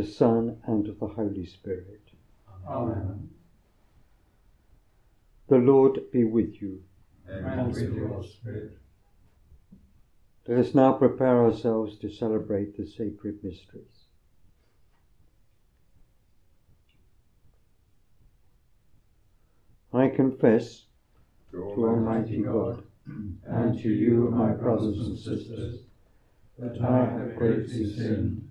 the Son, and of the Holy Spirit. Amen. The Lord be with you. And with your spirit. Let us now prepare ourselves to celebrate the sacred mysteries. I confess to Almighty God and to you, my brothers and sisters, that I have greatly sinned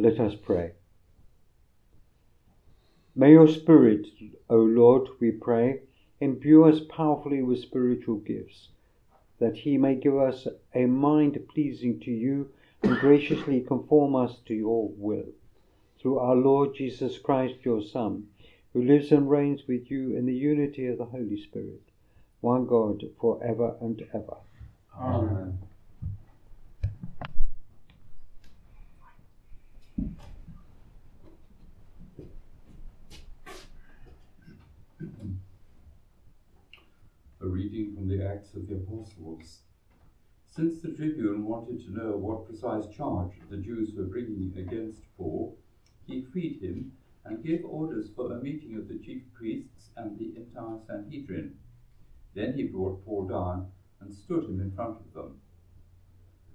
Let us pray. May your Spirit, O Lord, we pray, imbue us powerfully with spiritual gifts, that he may give us a mind pleasing to you and graciously conform us to your will. Through our Lord Jesus Christ, your Son, who lives and reigns with you in the unity of the Holy Spirit, one God, for ever and ever. Amen. A reading from the Acts of the Apostles. Since the tribune wanted to know what precise charge the Jews were bringing against Paul, he freed him and gave orders for a meeting of the chief priests and the entire Sanhedrin. Then he brought Paul down and stood him in front of them.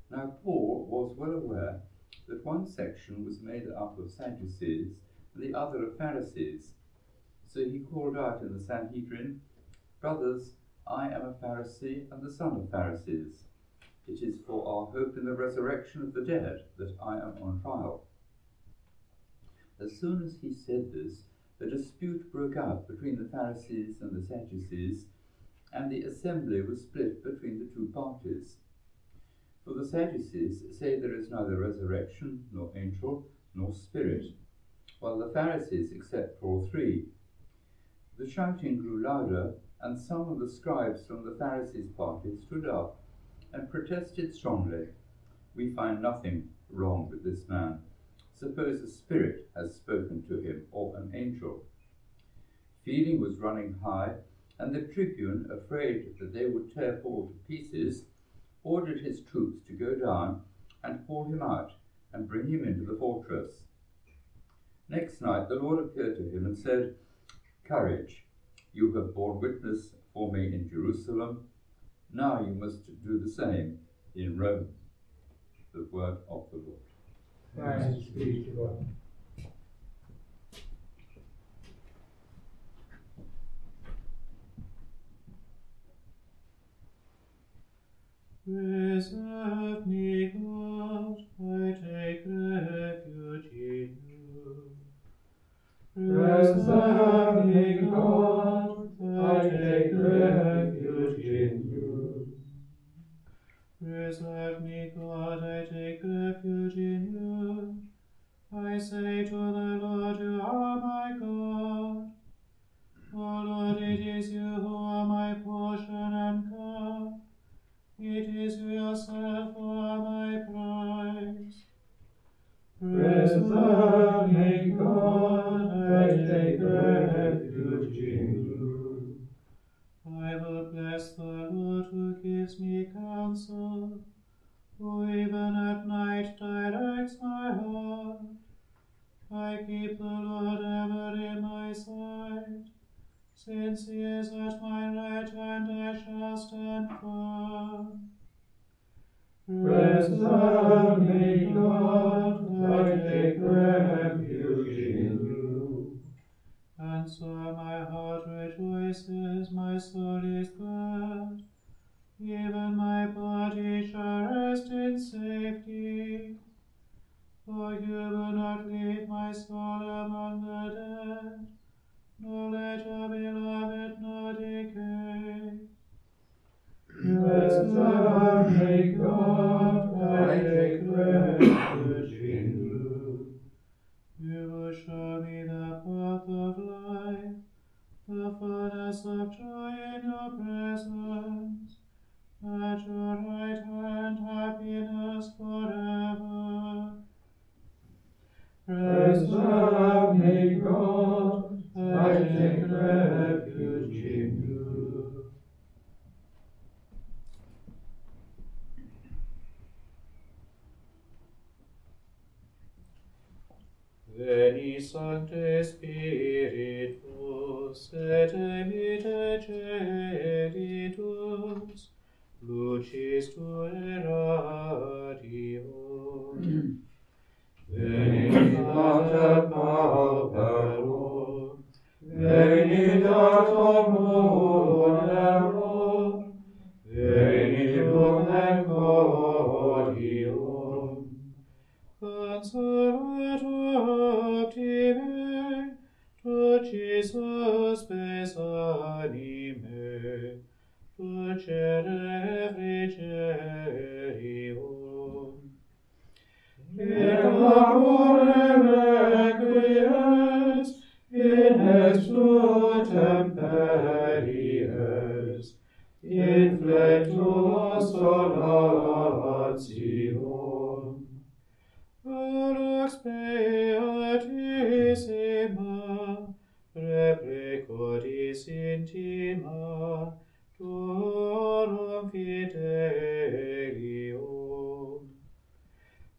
Now Paul was well aware that one section was made up of Sadducees and the other of Pharisees. So he called out in the Sanhedrin, Brothers, I am a Pharisee and the son of Pharisees. It is for our hope in the resurrection of the dead that I am on trial. As soon as he said this, a dispute broke out between the Pharisees and the Sadducees, and the assembly was split between the two parties. For the Sadducees say there is neither resurrection, nor angel, nor spirit, while the Pharisees accept all three. The shouting grew louder, and some of the scribes from the Pharisees' party stood up and protested strongly. We find nothing wrong with this man. Suppose a spirit has spoken to him or an angel. Feeling was running high, and the tribune, afraid that they would tear Paul to pieces, ordered his troops to go down and haul him out and bring him into the fortress. Next night the Lord appeared to him and said, Courage, you have borne witness for me in Jerusalem. Now you must do the same in Rome. The word of the Lord. Thanks be to God. Preserve me, Virginia, I say to the Lord,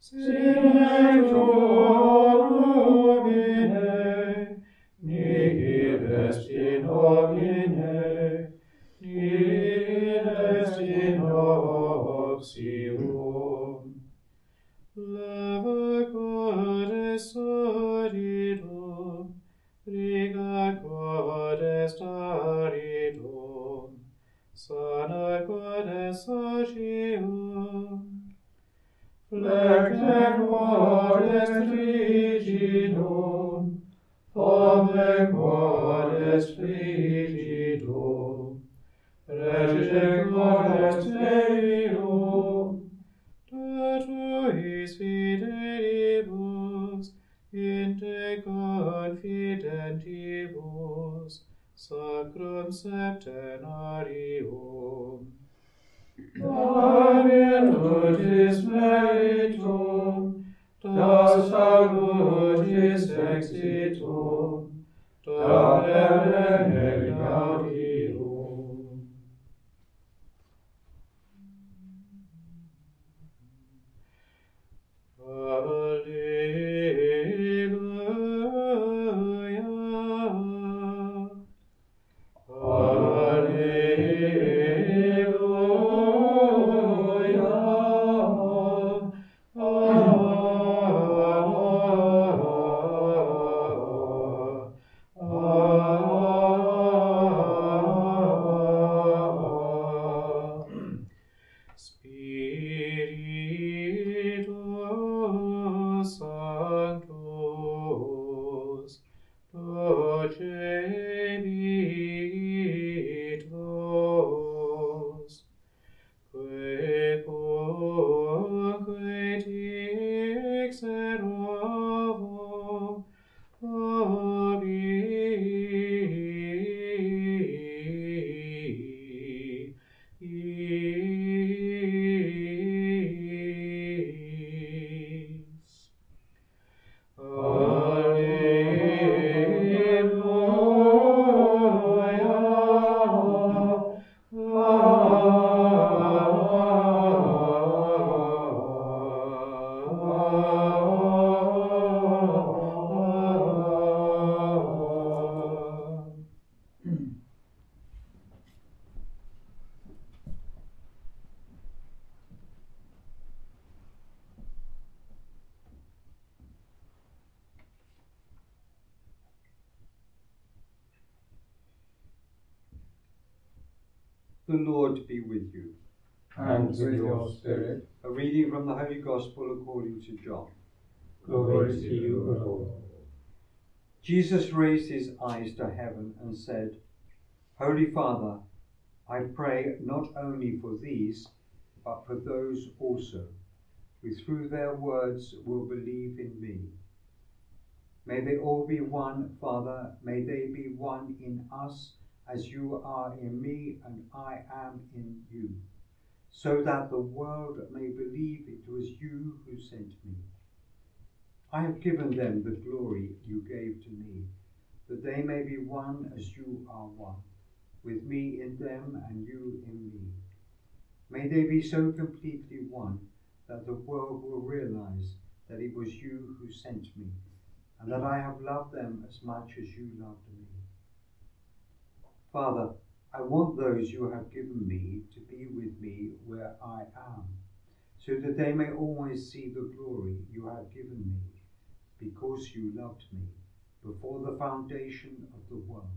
Silentium The Lord be with you. And with your spirit, A reading from the Holy Gospel according to John. glory to you, O Lord. Jesus raised his eyes to heaven and said, Holy Father, I pray not only for these, but for those also, who through their words will believe in me. May they all be one, Father, may they be one in us, as you are in me and I am in you, so that the world may believe it was you who sent me. I have given them the glory you gave to me, that they may be one as you are one, with me in them and you in me. May they be so completely one that the world will realize that it was you who sent me, and that I have loved them as much as you loved me. Father, I want those you have given me to be with me where I am, so that they may always see the glory you have given me because you loved me before the foundation of the world.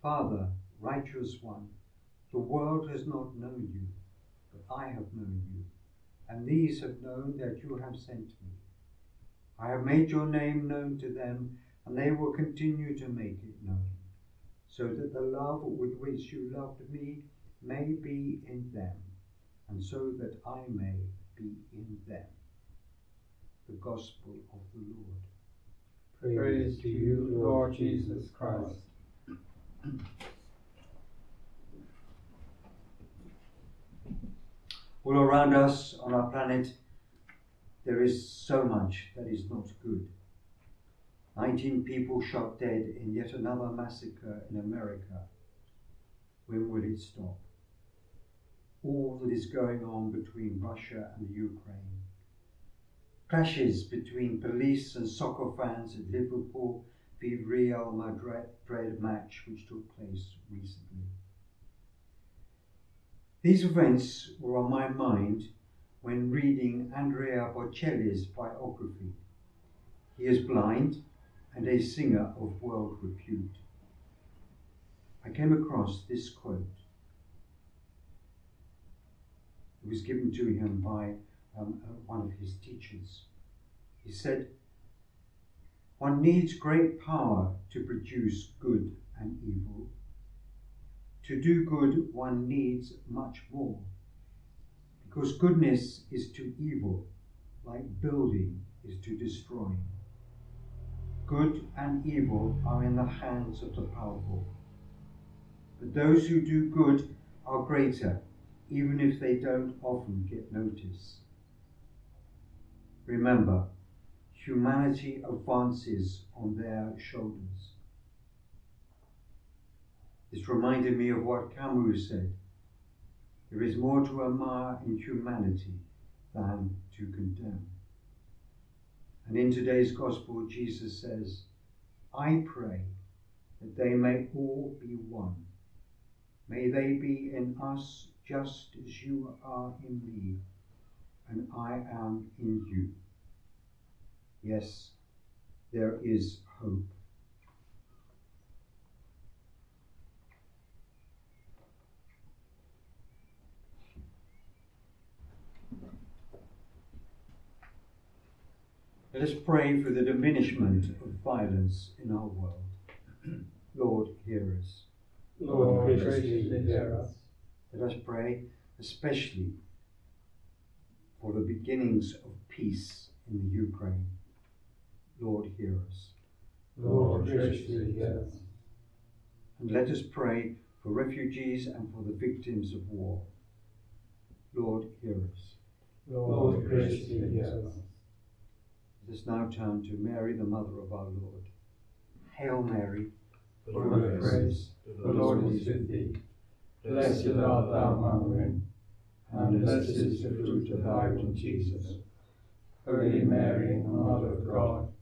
Father, righteous one, the world has not known you, but I have known you, and these have known that you have sent me. I have made your name known to them, and they will continue to make it known, so that the love with which you loved me may be in them, and so that I may be in them the gospel of the Lord. Praise to you, Lord Jesus Christ. All around us on our planet, there is so much that is not good. 19 people shot dead in yet another massacre in America. When will it stop? All that is going on between Russia and the Ukraine. Clashes between police and soccer fans at Liverpool v Real Madrid match which took place recently. These events were on my mind when reading Andrea Bocelli's biography. He is blind and a singer of world repute. I came across this quote. It was given to him by um, uh, one of his teachers. He said, One needs great power to produce good and evil. To do good, one needs much more. Because goodness is to evil, like building is to destroying. Good and evil are in the hands of the powerful. But those who do good are greater, even if they don't often get notice. Remember, humanity advances on their shoulders. This reminded me of what Camus said there is more to admire in humanity than to condemn. And in today's gospel, Jesus says, I pray that they may all be one. May they be in us just as you are in me, and I am in you. Yes, there is hope. Let us pray for the diminishment of violence in our world. Lord, hear us. Lord, graciously hear us. Let us pray especially for the beginnings of peace in the Ukraine. Lord, hear us. Lord, graciously hear us. And let us pray for refugees and for the victims of war. Lord, hear us. Lord, graciously hear us. Let us now turn to Mary, the Mother of our Lord. Hail Mary, Full of grace, the Lord is with thee. Blessed art thou among women, and blessed is the fruit of thy womb, Jesus. Holy Mary, Mother of God,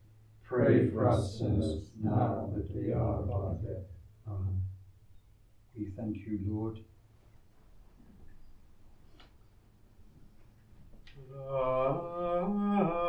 pray for us sinners now that we are at our death. Amen. We thank you, Lord. Pray,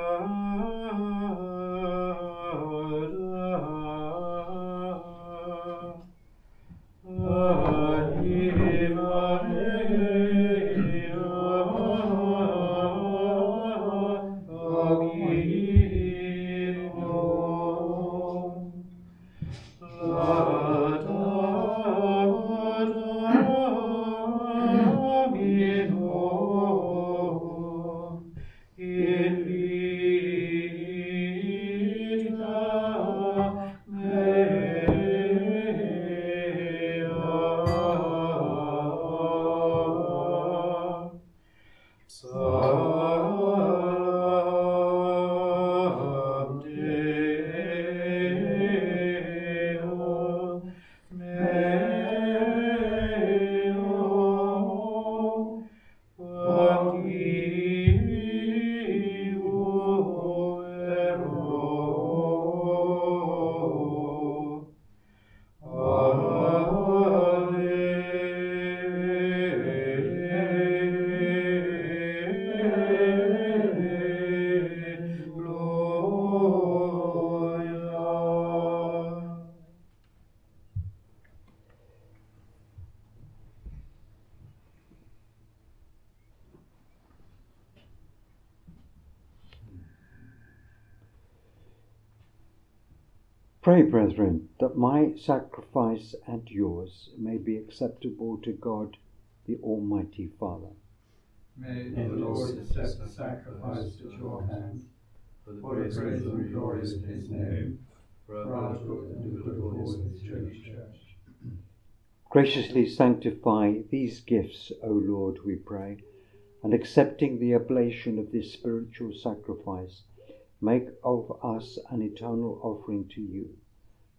brethren, that my sacrifice and yours may be acceptable to God, the Almighty Father. May the Lord accept the sacrifice at your hands, for the praise and glory of his name, for our good and the good of his church. Graciously sanctify these gifts, O Lord, we pray, and accepting the oblation of this spiritual sacrifice, make of us an eternal offering to you,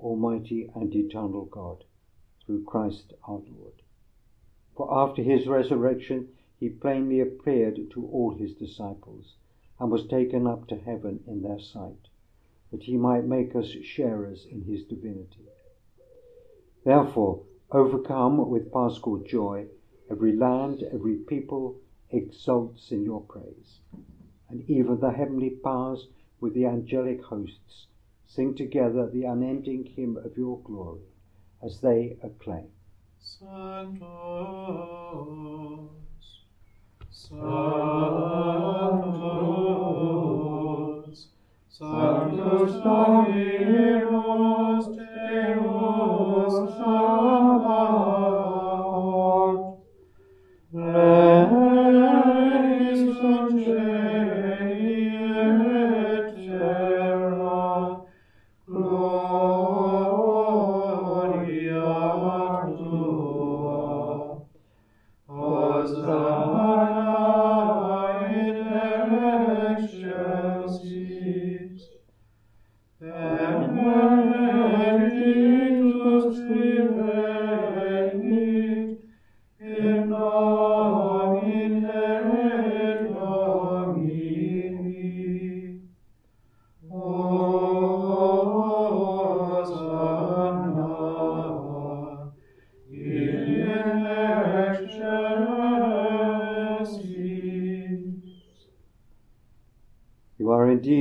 Almighty and eternal God, through Christ our Lord. For after his resurrection, he plainly appeared to all his disciples, and was taken up to heaven in their sight, that he might make us sharers in his divinity. Therefore, overcome with paschal joy, every land, every people exults in your praise, and even the heavenly powers with the angelic hosts sing together the unending hymn of your glory as they acclaim. Sanctus, Sanctus, Sanctus Dominus Deus Sabaoth, Hosanna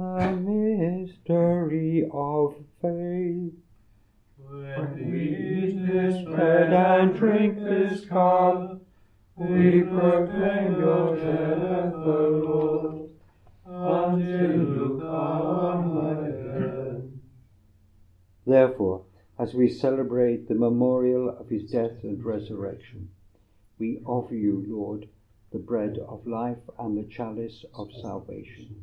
The mystery of faith. When we eat this bread and drink this cup, we proclaim your death, O Lord, until you come again. Therefore, as we celebrate the memorial of his death and resurrection, we offer you, Lord, the bread of life and the chalice of salvation,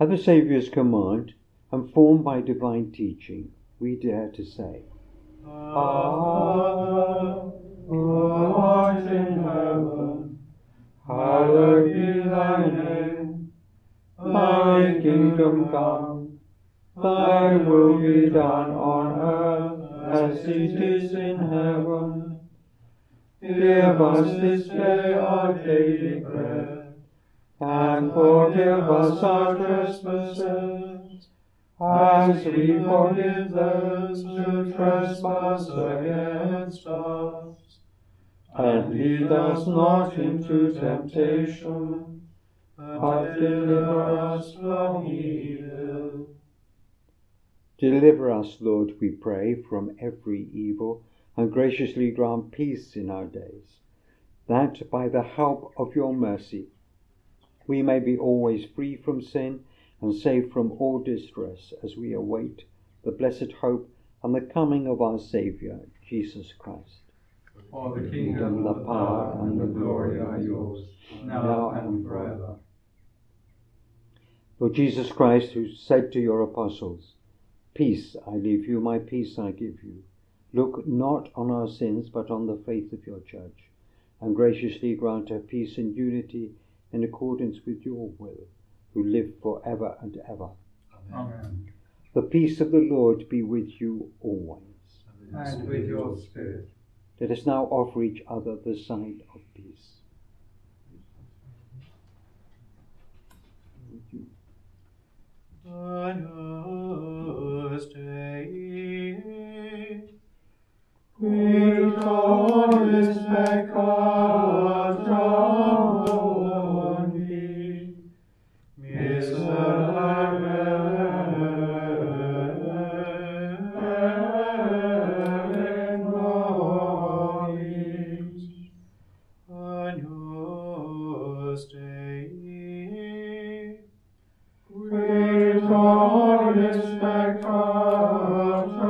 At the Saviour's command, and formed by divine teaching, we dare to say, Father, who art in heaven, hallowed be thy name. Thy kingdom come, thy will be done on earth as it is in heaven. Give us this day our daily bread, and forgive us our trespasses, as we forgive those who trespass against us. And lead us not into temptation, but deliver us from evil. Deliver us, Lord, we pray, from every evil, and graciously grant peace in our days, that by the help of your mercy we may be always free from sin and safe from all distress as we await the blessed hope and the coming of our Saviour, Jesus Christ. For the kingdom, the power, and the glory are yours, now and forever. Lord Jesus Christ, who said to your apostles, Peace I leave you, my peace I give you. Look not on our sins, but on the faith of your church, and graciously grant her peace and unity in accordance with your will, who live for ever and ever. Amen. The peace of the Lord be with you always. And with your spirit. Let us now offer each other the sign of peace. Agnus Dei, Qui tollis peccata is peccata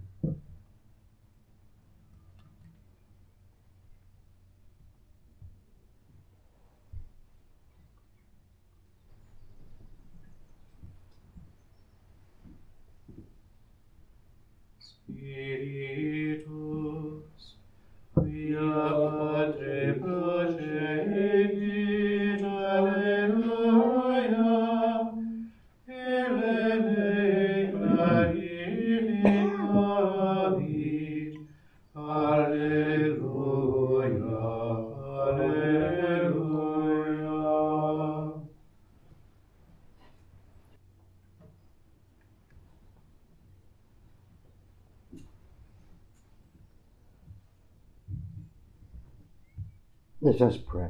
Let us pray.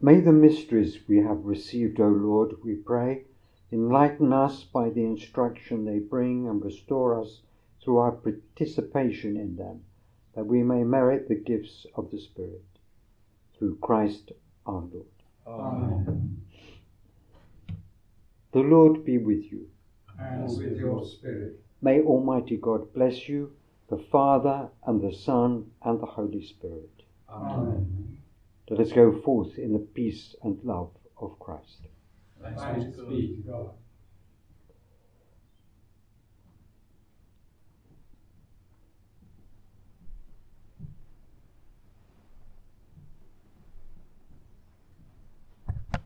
May the mysteries we have received, O Lord, we pray, enlighten us by the instruction they bring and restore us through our participation in them, that we may merit the gifts of the Spirit. Through Christ our Lord. Amen. The Lord be with you. And with your spirit. May Almighty God bless you, the Father, and the Son, and the Holy Spirit. Amen. Let us go forth in the peace and love of Christ. Thanks be to God.